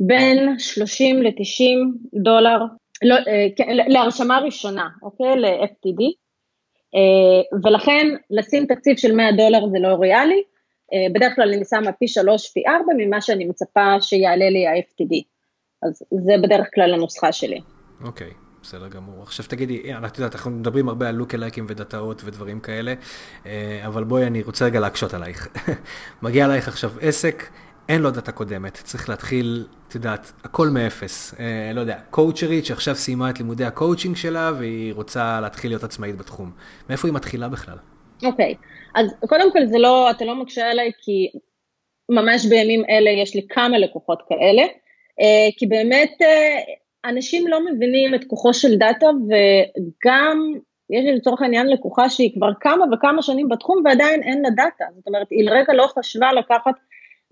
לבין 30 ל-90 דולר, לא, uh, להרשמה ראשונה, אוקיי? ל-FTD, uh, ולכן לשים תקציב של 100 דולר זה לא ריאלי, אה, בדרך כלל אני שמה פי שלוש, פי ארבע ממה שאני מצפה שיעלה לי ה-FTD. אז זה בדרך כלל הנוסחה שלי. אוקיי, okay, בסדר גמור. עכשיו תגידי, את יודעת, אנחנו מדברים הרבה על לוקלייקים ודאטאות ודברים כאלה, אה, אבל בואי, אני רוצה רגע להקשות עלייך. (laughs) מגיע אלייך עכשיו עסק, אין לו דאטה קודמת, צריך להתחיל, את יודעת, הכל מאפס. אה, לא יודע, coacherית שעכשיו סיימה את לימודי הקואוצ'ינג שלה והיא רוצה להתחיל להיות עצמאית בתחום. מאיפה היא מתחילה בכלל? אוקיי, אוקיי. אז קודם כל זה לא, אתה לא מקשה עליי כי ממש בימים אלה יש לי כמה לקוחות כאלה, אה, כי באמת אה, אנשים לא מבינים את כוחו של דאטה וגם יש לצורך העניין לקוחה שהיא כבר כמה וכמה שנים בתחום ועדיין אין לה דאטה, זאת אומרת היא לרגע לא חשבה לקחת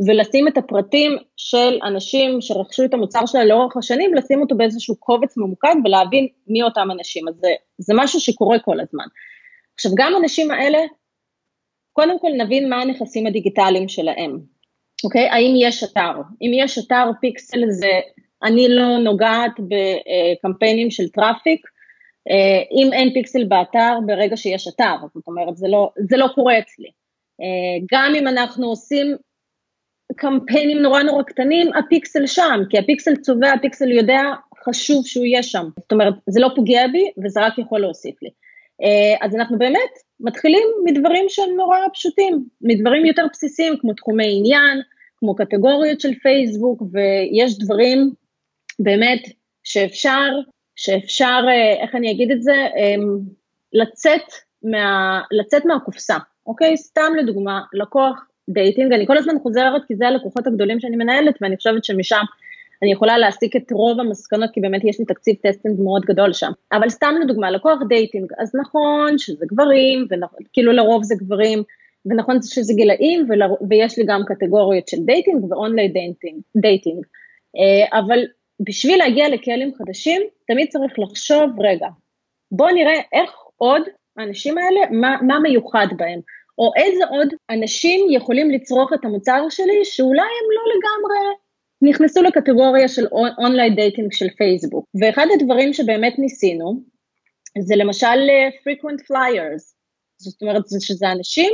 ולשים את הפרטים של אנשים שרכשו את המוצר שלה לאורך השנים, לשים אותו באיזשהו קובץ ממוקד ולהבין מי אותם אנשים, אז זה, זה משהו שקורה כל הזמן. עכשיו גם האנשים האלה קודם כל נבין מה הנכסים הדיגיטליים שלהם, אוקיי? האם יש אתר? אם יש אתר פיקסל זה, אני לא נוגעת בקמפיינים של traffic, אה, אם אין פיקסל באתר ברגע שיש אתר, זאת אומרת זה לא, זה לא קורה אצלי. אה, גם אם אנחנו עושים קמפיינים נורא נורא קטנים, הפיקסל שם, כי הפיקסל צובע, הפיקסל יודע חשוב שהוא יהיה שם. זאת אומרת, זה לא פוגע בי וזה רק יכול להוסיף לי. אה, אז אנחנו באמת מתחילים מדברים שהם נורא פשוטים, מדברים יותר בסיסיים כמו תחומי עניין, כמו קטגוריות של פייסבוק, ויש דברים באמת שאפשר, שאפשר, אה, איך אני אגיד את זה, אמ, לצאת, מה, לצאת מהקופסה, אוקיי? סתם לדוגמה, לקוח dating, אני כל הזמן חוזרת כי זה הלקוחות הגדולים שאני מנהלת ואני חושבת שמשם אני יכולה להסיק את רוב המסקנות כי באמת יש לי תקציב testing מאוד גדול שם. אבל סתם לדוגמה, לקוח dating, אז נכון שזה גברים, וכאילו לרוב זה גברים, ונכון שזה גילאים, ולר... ויש לי גם קטגוריות של dating ו online dating, dating. אה, אבל בשביל להגיע לקהלים חדשים, תמיד צריך לחשוב, רגע, בואו נראה איך עוד האנשים האלה, מה, מה מיוחד בהם. או איזה עוד אנשים יכולים לצרוך את המוצר שלי שאולי הם לא לגמרי נכנסו לקטגוריה של online dating של פייסבוק. ואחד הדברים שבאמת ניסינו, זה למשל אה, frequent flyers, זאת אומרת שזה אנשים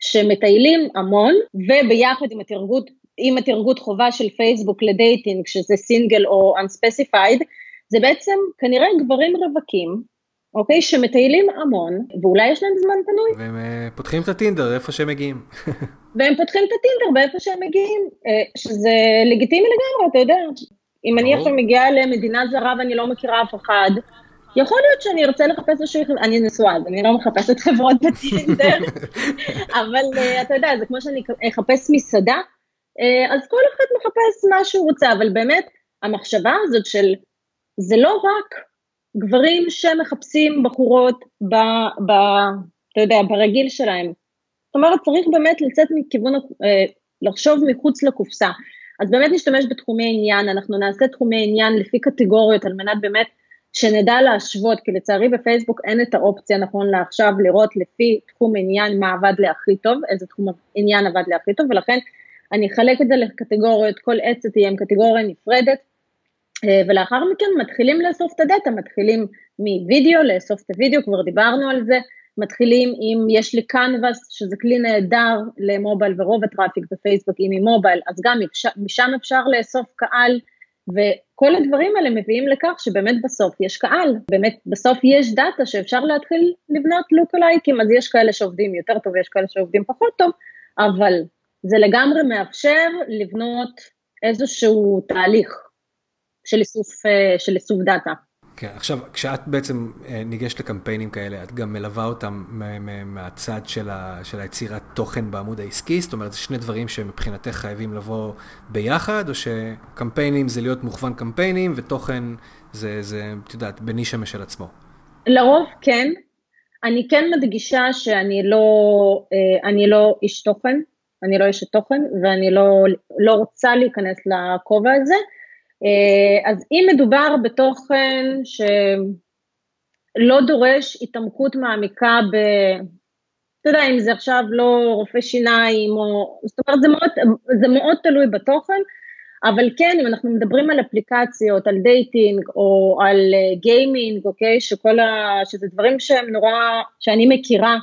שמטיילים המון, וביחד עם ה target, עם התרגות חובה של פייסבוק לדייטינג, שזה סינגל או unspecified, זה בעצם כנראה גברים רווקים אוקיי? שמטיילים המון, ואולי יש להם זמן פנוי. והם uh, פותחים את הטינדר איפה שהם מגיעים. (laughs) והם פותחים את הטינדר באיפה שהם מגיעים, uh, שזה לגיטימי לגמרי, אתה יודע. אם אני עכשיו מגיעה למדינה זרה ואני לא מכירה אף אחד, יכול להיות שאני ארצה לחפש איזושהי חברה, אני נשואה, אז אני לא מחפשת (laughs) חברות בטינדר, (laughs) אבל uh, אתה יודע, זה כמו שאני אחפש מסעדה, אז כל אחד מחפש מה שהוא רוצה, אבל באמת, המחשבה הזאת של, זה לא רק גברים שמחפשים בחורות ב, ב, אתה יודע, ברגיל שלהם. זאת אומרת, צריך באמת לצאת מכיוון, אה, לחשוב מחוץ לקופסה. אז באמת נשתמש בתחומי עניין, אנחנו נעשה תחומי עניין לפי קטגוריות על מנת באמת שנדע להשוות, כי לצערי בפייסבוק אין את האופציה נכון לעכשיו לראות לפי תחום עניין מה עבד לי הכי טוב, איזה תחום עניין עבד לי הכי טוב, ולכן אני אחלק את זה לקטגוריות, כל ad set יהיה עם קטגוריה נפרדת, אה, ולאחר מכן מתחילים לאסוף את הדאטה, מתחילים מווידאו, לאסוף את הווידאו, כבר דיברנו על זה, מתחילים אם יש לי קנבאס, שזה כלי נהדר למובייל ורוב ה traffic בפייסבוק אם היא מובייל, אז גם משם אפשר לאסוף קהל, וכל הדברים האלה מביאים לכך שבאמת בסוף יש קהל, באמת בסוף יש דאטה שאפשר להתחיל לבנות lookalikeים, אז יש כאלה שעובדים יותר טוב, יש כאלה שעובדים פחות טוב, אבל זה לגמרי מאפשר לבנות איזשהו תהליך. של איסוף, אה, של איסוף דאטה. כן, עכשיו, כשאת בעצם אה, ניגשת לקמפיינים כאלה, את גם מלווה אותם מהצד של, ה, של היצירת תוכן בעמוד העסקי? זאת אומרת, זה שני דברים שמבחינתך חייבים לבוא ביחד, או שקמפיינים זה להיות מוכוון קמפיינים, ותוכן זה, זה, את יודעת, בנישה משל עצמו? לרוב כן. אני כן מדגישה שאני לא, אה, אני לא איש תוכן, אני לא אשת תוכן, ואני לא, לא רוצה להיכנס לכובע הזה. אה, אז אם מדובר בתוכן שלא דורש התעמקות מעמיקה ב... אתה יודע, אם זה עכשיו לא רופא שיניים, או... זאת אומרת, זה מאוד, זה מאוד תלוי בתוכן, אבל כן, אם אנחנו מדברים על אפליקציות, על dating, או על gaming, אה, אוקיי, שכל ה... שזה דברים שהם נורא, שאני מכירה,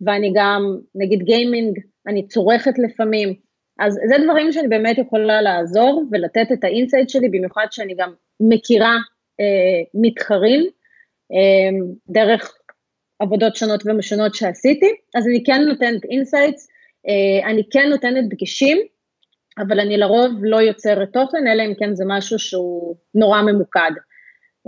ואני גם, נגיד gaming, אני צורכת לפעמים, אז זה דברים שאני באמת יכולה לעזור ולתת את ה insight שלי, במיוחד שאני גם מכירה אה, מתחרים אה, דרך עבודות שונות ומשונות שעשיתי, אז אני כן נותנת insights, אה, אני כן נותנת דגשים, אבל אני לרוב לא יוצרת תוכן, אלא אם כן זה משהו שהוא נורא ממוקד.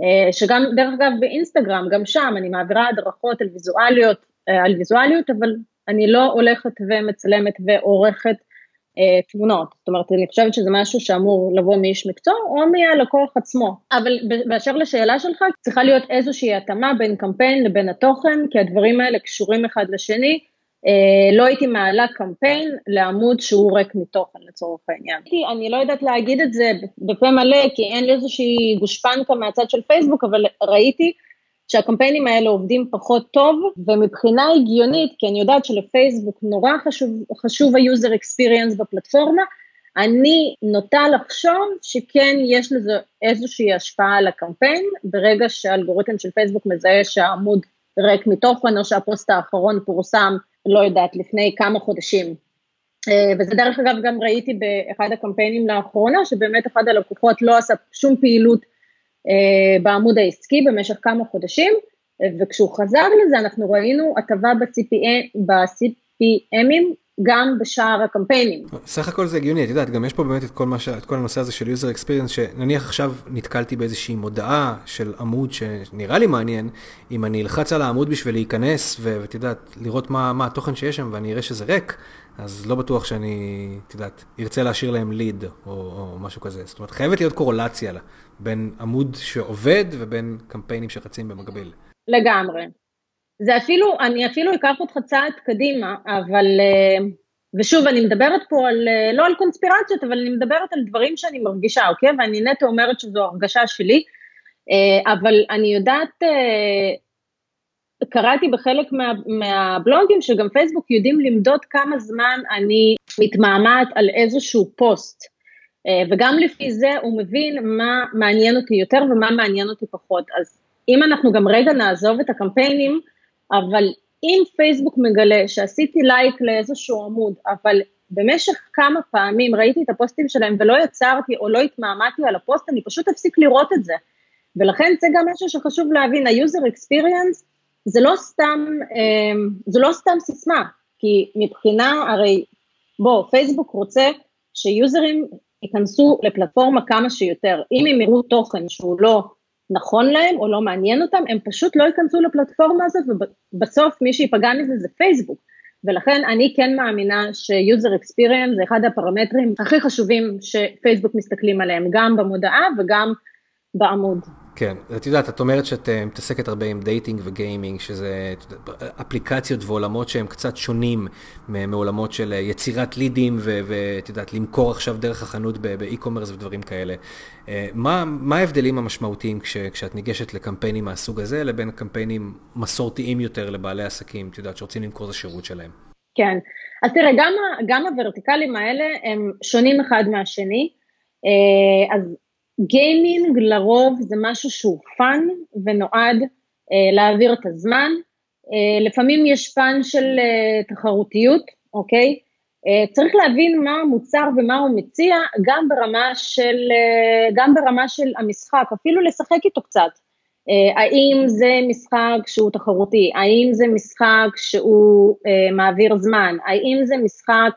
אה, שגם, דרך אגב, באינסטגרם, גם שם אני מעבירה הדרכות על ויזואליות, אה, על ויזואליות, אבל אני לא הולכת ומצלמת ועורכת אה, תמונות. זאת אומרת, אני חושבת שזה משהו שאמור לבוא מאיש מקצוע או מהלקוח עצמו. אבל באשר לשאלה שלך, צריכה להיות איזושהי התאמה בין קמפיין לבין התוכן, כי הדברים האלה קשורים אחד לשני. אה, לא הייתי מעלה קמפיין לעמוד שהוא ריק מתוכן לצורך העניין. אני לא יודעת להגיד את זה בפה מלא, כי אין לי איזושהי גושפנקה מהצד של פייסבוק, אבל ראיתי שהקמפיינים האלה עובדים פחות טוב, ומבחינה הגיונית, כי אני יודעת שלפייסבוק נורא חשוב, חשוב ה-user experience בפלטפורמה, אני נוטה לחשוב שכן יש לזה איזושהי השפעה על הקמפיין, ברגע שהאלגוריתם של פייסבוק מזהה שהעמוד ריק מתוכן, או שהפוסט האחרון פורסם, לא יודעת, לפני כמה חודשים. אה, וזה דרך אגב גם ראיתי באחד הקמפיינים לאחרונה, שבאמת אחד הלקוחות לא עשה שום פעילות בעמוד העסקי במשך כמה חודשים, וכשהוא חזר לזה אנחנו ראינו הטבה ב-CPMים גם בשאר הקמפיינים. סך הכל זה הגיוני, את יודעת, גם יש פה באמת את כל, ש... את כל הנושא הזה של user experience, שנניח עכשיו נתקלתי באיזושהי מודעה של עמוד שנראה לי מעניין, אם אני אלחץ על העמוד בשביל להיכנס, ואת יודעת, לראות מה, מה התוכן שיש שם ואני אראה שזה ריק, אז לא בטוח שאני, את יודעת, ארצה להשאיר להם ליד או, או משהו כזה. זאת אומרת, חייבת להיות קורולציה בין עמוד שעובד ובין קמפיינים שרצים במקביל. לגמרי. זה אפילו, אני אפילו אקח אותך צעד קדימה, אבל, אה, ושוב, אני מדברת פה על, אה, לא על קונספירציות, אבל אני מדברת על דברים שאני מרגישה, אוקיי? ואני נטו אומרת שזו הרגשה שלי, אה, אבל אני יודעת, קראתי בחלק מה, מהבלוגים שגם פייסבוק יודעים למדוד כמה זמן אני מתמהמהת על איזשהו פוסט. וגם לפי זה הוא מבין מה מעניין אותי יותר ומה מעניין אותי פחות. אז אם אנחנו גם רגע נעזוב את הקמפיינים, אבל אם פייסבוק מגלה שעשיתי לייק לאיזשהו עמוד, אבל במשך כמה פעמים ראיתי את הפוסטים שלהם ולא יצרתי או לא התמהמהתי על הפוסט, אני פשוט אפסיק לראות את זה. ולכן זה גם משהו שחשוב להבין, ה-user experience זה לא סתם, אמ, זה לא סתם סיסמה, כי מבחינה, הרי בוא, פייסבוק רוצה שיוזרים ייכנסו לפלטפורמה כמה שיותר. אם הם יראו תוכן שהוא לא נכון להם או לא מעניין אותם, הם פשוט לא ייכנסו לפלטפורמה הזאת ובסוף מי שיפגע מזה זה פייסבוק. ולכן אני כן מאמינה ש-user experience זה אחד הפרמטרים הכי חשובים שפייסבוק מסתכלים עליהם, גם במודעה וגם בעמוד. כן, את יודעת, את אומרת שאת אה, מתעסקת הרבה עם dating ו gaming, שזה אפליקציות ועולמות שהם קצת שונים מעולמות של אה, יצירת לידים, ואת יודעת, למכור עכשיו דרך החנות ב e-commerce ודברים כאלה. אה, מה, מה ההבדלים המשמעותיים כש, כשאת ניגשת לקמפיינים מהסוג הזה, לבין קמפיינים מסורתיים יותר לבעלי עסקים, את יודעת, שרוצים למכור את השירות שלהם? כן, אז תראה, גם, גם הוורטיקלים האלה הם שונים אחד מהשני. אז gaming לרוב זה משהו שהוא fun ונועד אה, להעביר את הזמן. אה, לפעמים יש פן של אה, תחרותיות, אוקיי? אה, צריך להבין מה המוצר ומה הוא מציע, גם ברמה של, אה, גם ברמה של המשחק, אפילו לשחק איתו קצת. אה, האם זה משחק שהוא תחרותי? האם זה משחק שהוא אה, מעביר זמן? האם זה משחק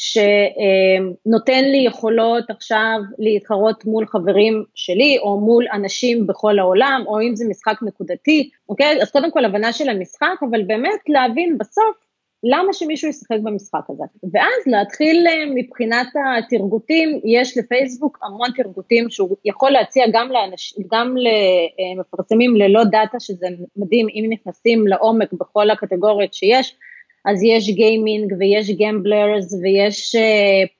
שנותן לי יכולות עכשיו להתחרות מול חברים שלי או מול אנשים בכל העולם, או אם זה משחק נקודתי, אוקיי? אז קודם כל הבנה של המשחק, אבל באמת להבין בסוף למה שמישהו ישחק במשחק הזה. ואז להתחיל אה, מבחינת התרגותים, יש לפייסבוק המון תרגותים שהוא יכול להציע גם, לאנש, גם למפרסמים ללא דאטה, שזה מדהים אם נכנסים לעומק בכל הקטגוריות שיש, אז יש gaming ויש gamblers ויש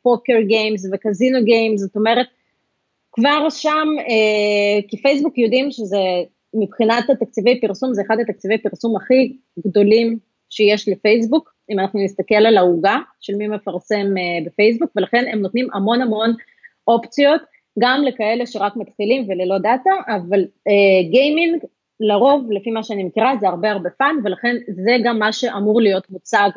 poker uh, games ו casino games, זאת אומרת, כבר שם, uh, כי פייסבוק יודעים שזה מבחינת התקציבי פרסום, זה אחד התקציבי פרסום הכי גדולים שיש לפייסבוק, אם אנחנו נסתכל על העוגה של מי מפרסם uh, בפייסבוק, ולכן הם נותנים המון המון אופציות, גם לכאלה שרק מתחילים וללא data, אבל gaming uh, לרוב, לפי מה שאני מכירה, זה הרבה הרבה fun, ולכן זה גם מה שאמור להיות מוצג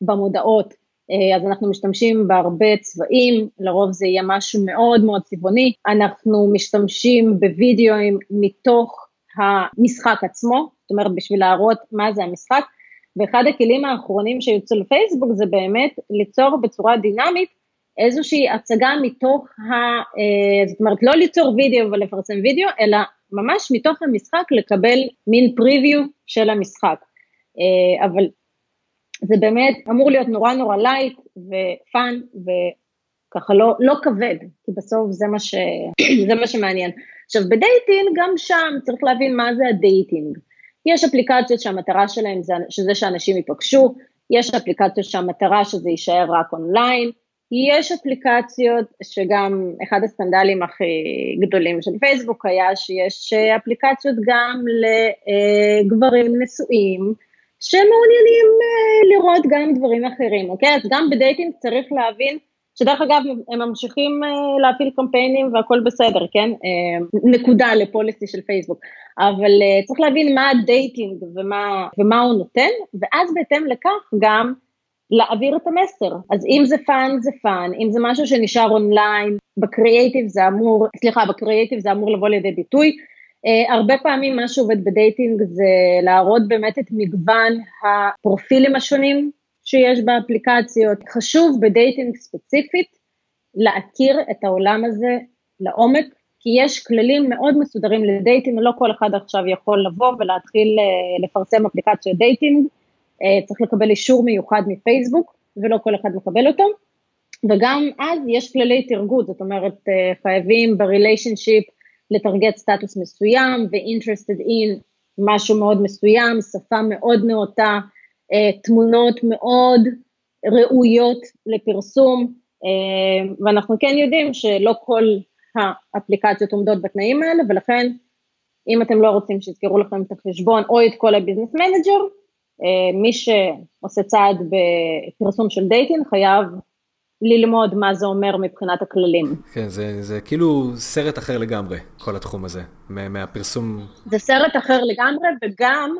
במודעות. אה, אז אנחנו משתמשים בהרבה צבעים, לרוב זה יהיה משהו מאוד מאוד צבעוני. אנחנו משתמשים בווידאוים מתוך המשחק עצמו, זאת אומרת בשביל להראות מה זה המשחק, ואחד הכלים האחרונים שיצאו לפייסבוק זה באמת ליצור בצורה דינמית איזושהי הצגה מתוך ה... אה, זאת אומרת, לא ליצור וידאו ולפרסם וידאו, אלא ממש מתוך המשחק לקבל מין preview של המשחק. אה, אבל זה באמת אמור להיות נורא נורא light ו fun וככה לא, לא כבד, כי בסוף זה מה, ש... (clears throat) זה מה שמעניין. עכשיו ב dating גם שם צריך להבין מה זה ה dating. יש אפליקציות שהמטרה שלהן זה שזה שאנשים ייפגשו, יש אפליקציות שהמטרה שזה יישאר רק אונליין, יש אפליקציות שגם אחד הסקנדלים הכי גדולים של פייסבוק היה שיש אפליקציות גם לגברים נשואים שמעוניינים אה, לראות גם דברים אחרים, אוקיי? אז גם ב dating צריך להבין שדרך אגב הם ממשיכים אה, להפעיל קמפיינים והכל בסדר, כן? אה, נקודה ל policy של פייסבוק, אבל צריך להבין מה ה dating ומה, ומה הוא נותן, ואז בהתאם לכך גם להעביר את המסר. אז אם זה fun זה fun, אם זה משהו שנשאר אונליין, בקריאייטיב זה אמור, סליחה, בקריאייטיב זה אמור לבוא לידי ביטוי, Uh, הרבה פעמים מה שעובד ב dating זה להראות באמת את מגוון הפרופילים השונים שיש באפליקציות. חשוב ב dating ספציפית להכיר את העולם הזה לעומק, כי יש כללים מאוד מסודרים ל dating, לא כל אחד עכשיו יכול לבוא ולהתחיל uh, לפרסם אפליקציות dating, צריך לקבל אישור מיוחד מפייסבוק, ולא כל אחד מקבל אותו. וגם אז יש כללי תרגות, זאת אומרת חייבים בריליישנשיפ לטרגט סטטוס מסוים ו-interested in משהו מאוד מסוים, שפה מאוד נאותה, אה, תמונות מאוד ראויות לפרסום, אה, ואנחנו כן יודעים שלא כל האפליקציות עומדות בתנאים האלה, ולכן אם אתם לא רוצים שיסגרו לכם את החשבון או את כל ה business manager, אה, מי שעושה צעד בפרסום של dating חייב ללמוד מה זה אומר מבחינת הכללים. כן, זה, זה כאילו סרט אחר לגמרי, כל התחום הזה, מהפרסום. זה סרט אחר לגמרי, וגם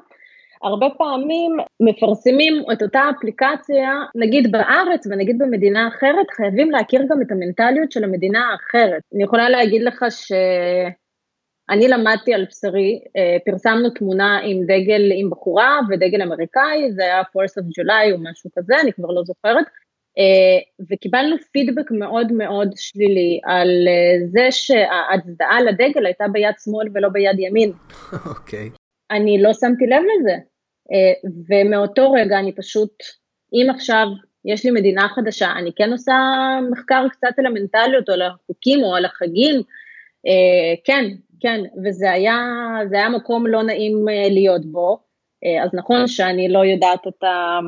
הרבה פעמים מפרסמים את אותה אפליקציה, נגיד בארץ ונגיד במדינה אחרת, חייבים להכיר גם את המנטליות של המדינה האחרת. אני יכולה להגיד לך ש... אני למדתי על בשרי, אה, פרסמנו תמונה עם דגל עם בחורה ודגל אמריקאי, זה היה 4th of July או משהו כזה, אני כבר לא זוכרת, אה, וקיבלנו פידבק מאוד מאוד שלילי על אה, זה שההצדעה לדגל הייתה ביד שמאל ולא ביד ימין. (laughs) אוקיי. Okay. אני לא שמתי לב לזה, ומאותו רגע אני פשוט, אם עכשיו יש לי מדינה חדשה, אני כן עושה מחקר קצת על המנטליות או על החוקים או על החגים, כן, כן, וזה היה, היה מקום לא נעים להיות בו, אז נכון שאני לא יודעת את ה...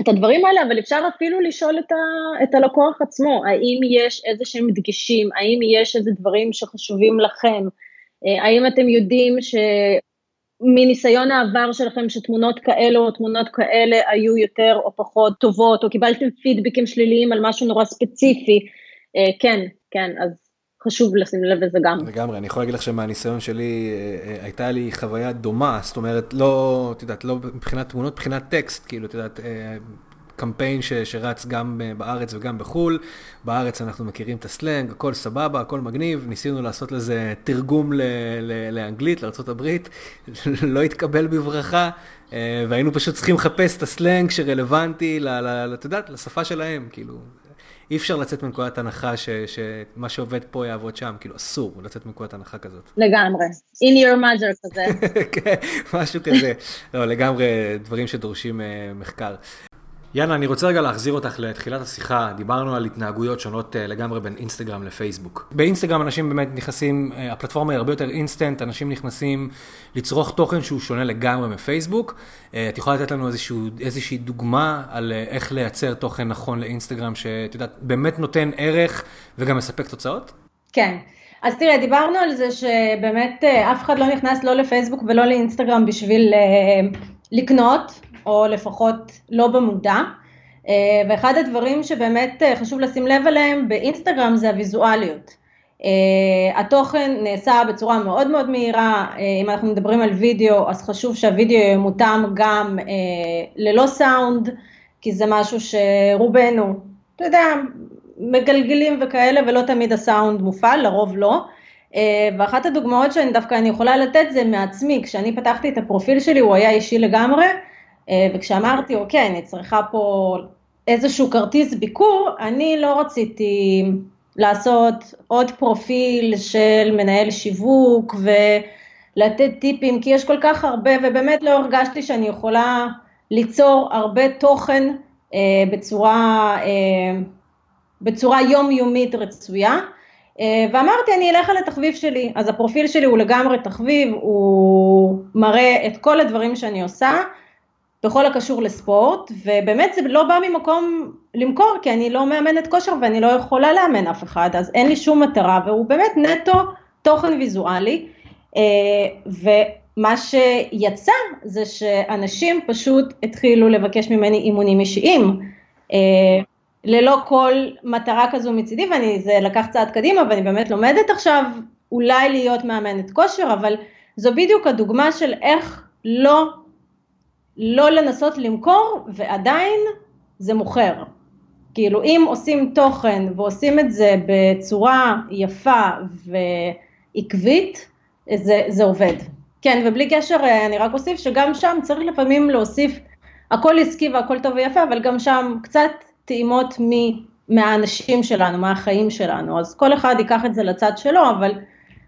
את הדברים האלה, אבל אפשר אפילו לשאול את, ה, את הלקוח עצמו, האם יש איזה שהם דגשים, האם יש איזה דברים שחשובים לכם, אה, האם אתם יודעים שמניסיון העבר שלכם שתמונות כאלה או תמונות כאלה היו יותר או פחות טובות, או קיבלתם פידבקים שליליים על משהו נורא ספציפי, אה, כן, כן, אז חשוב לשים לב לזה גם. לגמרי, אני יכול להגיד לך שמהניסיון שלי אה, הייתה לי חוויה דומה, זאת אומרת, לא, את יודעת, לא מבחינת תמונות, מבחינת טקסט, כאילו, את יודעת, אה, קמפיין ש, שרץ גם אה, בארץ וגם בחו"ל. בארץ אנחנו מכירים את הסלנג, הכל סבבה, הכל מגניב. ניסינו לעשות לזה תרגום ל, ל, לאנגלית, לארה"ב, (laughs) לא התקבל בברכה, והיינו פשוט צריכים לחפש את הסלנג שרלוונטי, את יודעת, לשפה שלהם, כאילו, אי אפשר לצאת מנקודת הנחה שמה שעובד פה יעבוד שם, כאילו אסור לצאת מנקודת הנחה כזאת. לגמרי, in your mother כזה. (laughs) כן, משהו כזה. לא, לגמרי דברים שדורשים uh, מחקר. יאנה, אני רוצה רגע להחזיר אותך לתחילת השיחה, דיברנו על התנהגויות שונות אה, לגמרי בין אינסטגרם לפייסבוק. באינסטגרם אנשים באמת נכנסים, אה, הפלטפורמה היא הרבה יותר אינסטנט, אנשים נכנסים לצרוך תוכן שהוא שונה לגמרי מפייסבוק. אה, את יכולה לתת לנו איזשהו, איזושהי דוגמה על איך לייצר תוכן נכון לאינסטגרם, שאת יודעת, באמת נותן ערך וגם מספק תוצאות? כן. אז תראה, דיברנו על זה שבאמת אף אחד לא נכנס לא לפייסבוק ולא לאינסטגרם בשביל לקנות, או לפחות לא במודע. אה, ואחד הדברים שבאמת אה, חשוב לשים לב אליהם באינסטגרם זה הוויזואליות. אה, התוכן נעשה בצורה מאוד מאוד מהירה, אם אנחנו מדברים על וידאו, אז חשוב שהווידאו יהיה מותאם גם ללא סאונד, כי זה משהו שרובנו, אתה יודע, מגלגלים וכאלה, ולא תמיד הסאונד מופעל, לרוב לא. ואחת הדוגמאות שאני דווקא אני יכולה לתת זה מעצמי, כשאני פתחתי את הפרופיל שלי הוא היה אישי לגמרי, וכשאמרתי, אוקיי, אני צריכה פה איזשהו כרטיס ביקור, אני לא רציתי לעשות עוד פרופיל של מנהל שיווק ולתת טיפים, כי יש כל כך הרבה, ובאמת לא הרגשתי שאני יכולה ליצור הרבה תוכן אה, בצורה, אה, בצורה יומיומית רצויה. אה, ואמרתי, אני אלך על התחביב שלי. אז הפרופיל שלי הוא לגמרי תחביב, הוא מראה את כל הדברים שאני עושה. בכל הקשור לספורט, ובאמת זה לא בא ממקום למכור, כי אני לא מאמנת כושר ואני לא יכולה לאמן אף אחד, אז אין לי שום מטרה, והוא באמת נטו תוכן ויזואלי, אה, ומה שיצא זה שאנשים פשוט התחילו לבקש ממני אימונים אישיים. אה, ללא כל מטרה כזו מצידי, ואני, זה לקח צעד קדימה, ואני באמת לומדת עכשיו אולי להיות מאמנת כושר, אבל זו בדיוק הדוגמה של איך לא לא לנסות למכור ועדיין זה מוכר. כאילו אם עושים תוכן ועושים את זה בצורה יפה ועקבית, זה, זה עובד. כן, ובלי קשר, אני רק אוסיף שגם שם צריך לפעמים להוסיף, הכל עסקי והכל טוב ויפה, אבל גם שם קצת טעימות מהאנשים שלנו, מהחיים שלנו, אז כל אחד ייקח את זה לצד שלו, אבל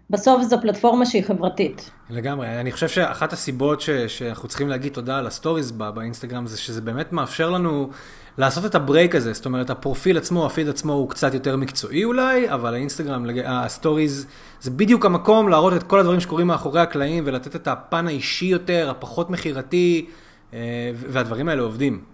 בסוף זו פלטפורמה שהיא חברתית. לגמרי, אני חושב שאחת הסיבות ש, שאנחנו צריכים להגיד תודה על ה stories בא, באינסטגרם זה שזה באמת מאפשר לנו לעשות את ה break הזה, זאת אומרת הפרופיל עצמו, הפיד עצמו הוא קצת יותר מקצועי אולי, אבל האינסטגרם, ה stories זה בדיוק המקום להראות את כל הדברים שקורים מאחורי הקלעים ולתת את הפן האישי יותר, הפחות מכירתי, אה, והדברים האלה עובדים.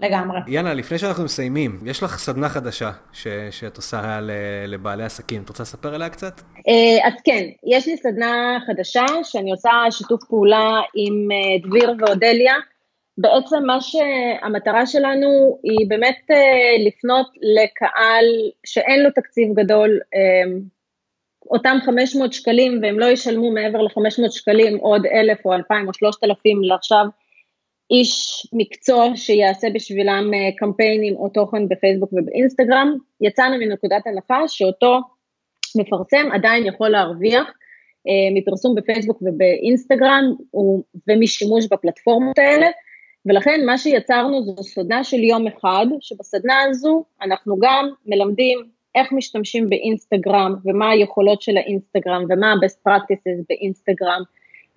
לגמרי. יאנה, לפני שאנחנו מסיימים, יש לך סדנה חדשה ש, שאת עושה לבעלי עסקים, את רוצה לספר עליה קצת? אה, אז כן, יש לי סדנה חדשה שאני עושה שיתוף פעולה עם אה, דביר ואודליה. בעצם מה שהמטרה שלנו היא באמת אה, לפנות לקהל שאין לו תקציב גדול, אותם 500 שקלים והם לא ישלמו מעבר ל-500 שקלים עוד 1,000 או 2,000 או 3,000 לעכשיו. איש מקצוע שיעשה בשבילם אה, קמפיינים או תוכן בפייסבוק ובאינסטגרם, יצאנו מנקודת הנחה שאותו מפרסם עדיין יכול להרוויח אה, מפרסום בפייסבוק ובאינסטגרם ומשימוש בפלטפורמות האלה, ולכן מה שיצרנו זו סדנה של יום אחד, שבסדנה הזו אנחנו גם מלמדים איך משתמשים באינסטגרם ומה היכולות של האינסטגרם ומה ה-best practices באינסטגרם,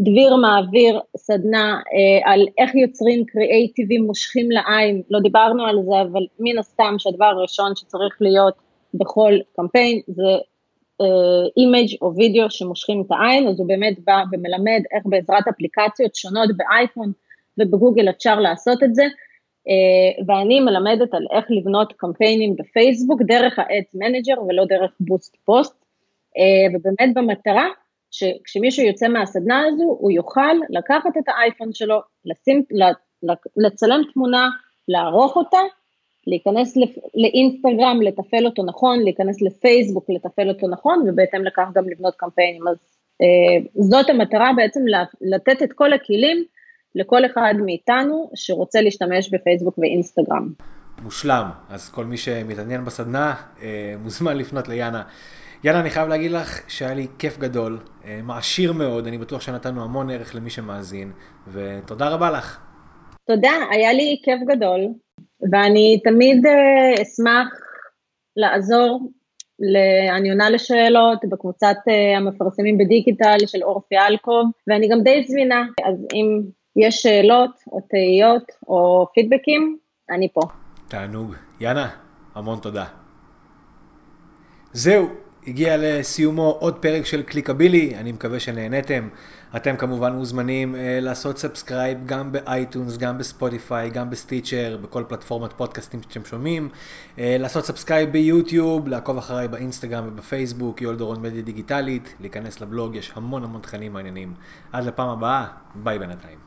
דביר מעביר סדנה אה, על איך יוצרים קריאייטיבים מושכים לעין, לא דיברנו על זה, אבל מן הסתם שהדבר הראשון שצריך להיות בכל קמפיין זה image אה, או וידאו שמושכים את העין, אז הוא באמת בא ומלמד איך בעזרת אפליקציות שונות באייפון ובגוגל אפשר לעשות את זה, אה, ואני מלמדת על איך לבנות קמפיינים בפייסבוק דרך ה-Ads ולא דרך בוסט פוסט, אה, ובאמת במטרה שכשמישהו יוצא מהסדנה הזו, הוא יוכל לקחת את האייפון שלו, לשים, לצלם תמונה, לערוך אותה, להיכנס לאינסטגרם, לתפעל אותו נכון, להיכנס לפייסבוק, לתפעל אותו נכון, ובהתאם לכך גם לבנות קמפיינים. אז אה, זאת המטרה בעצם לתת את כל הכלים לכל אחד מאיתנו שרוצה להשתמש בפייסבוק ואינסטגרם. מושלם, אז כל מי שמתעניין בסדנה אה, מוזמן לפנות ליאנה. יאללה, אני חייב להגיד לך שהיה לי כיף גדול, אה, מעשיר מאוד, אני בטוח שנתנו המון ערך למי שמאזין, ותודה רבה לך. תודה, היה לי כיף גדול, ואני תמיד uh, אשמח לעזור, אני עונה לשאלות בקבוצת uh, המפרסמים בדיגיטל של אורפי אלקוב, ואני גם די זמינה, אז אם יש שאלות או תהיות או פידבקים, אני פה. תענוג. יאנה, המון תודה. זהו. הגיע לסיומו עוד פרק של קליקבילי, אני מקווה שנהניתם. אתם כמובן מוזמנים אה, לעשות subscribe גם ב iTunes, גם בספוטיפיי, גם ב Stitcher, בכל פלטפורמת פודקאסטים שאתם שומעים. אה, לעשות subscribe ביוטיוב, לעקוב אחריי באינסטגרם ובפייסבוק, יואל דורון מדיה דיגיטלית, להיכנס לבלוג, יש המון המון תכנים מעניינים. עד לפעם הבאה, ביי בינתיים.